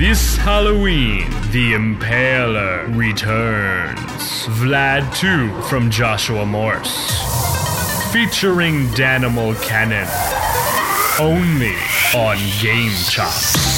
This Halloween, the Impaler returns. Vlad 2 from Joshua Morse. Featuring Danimal Cannon. Only on Game Chops.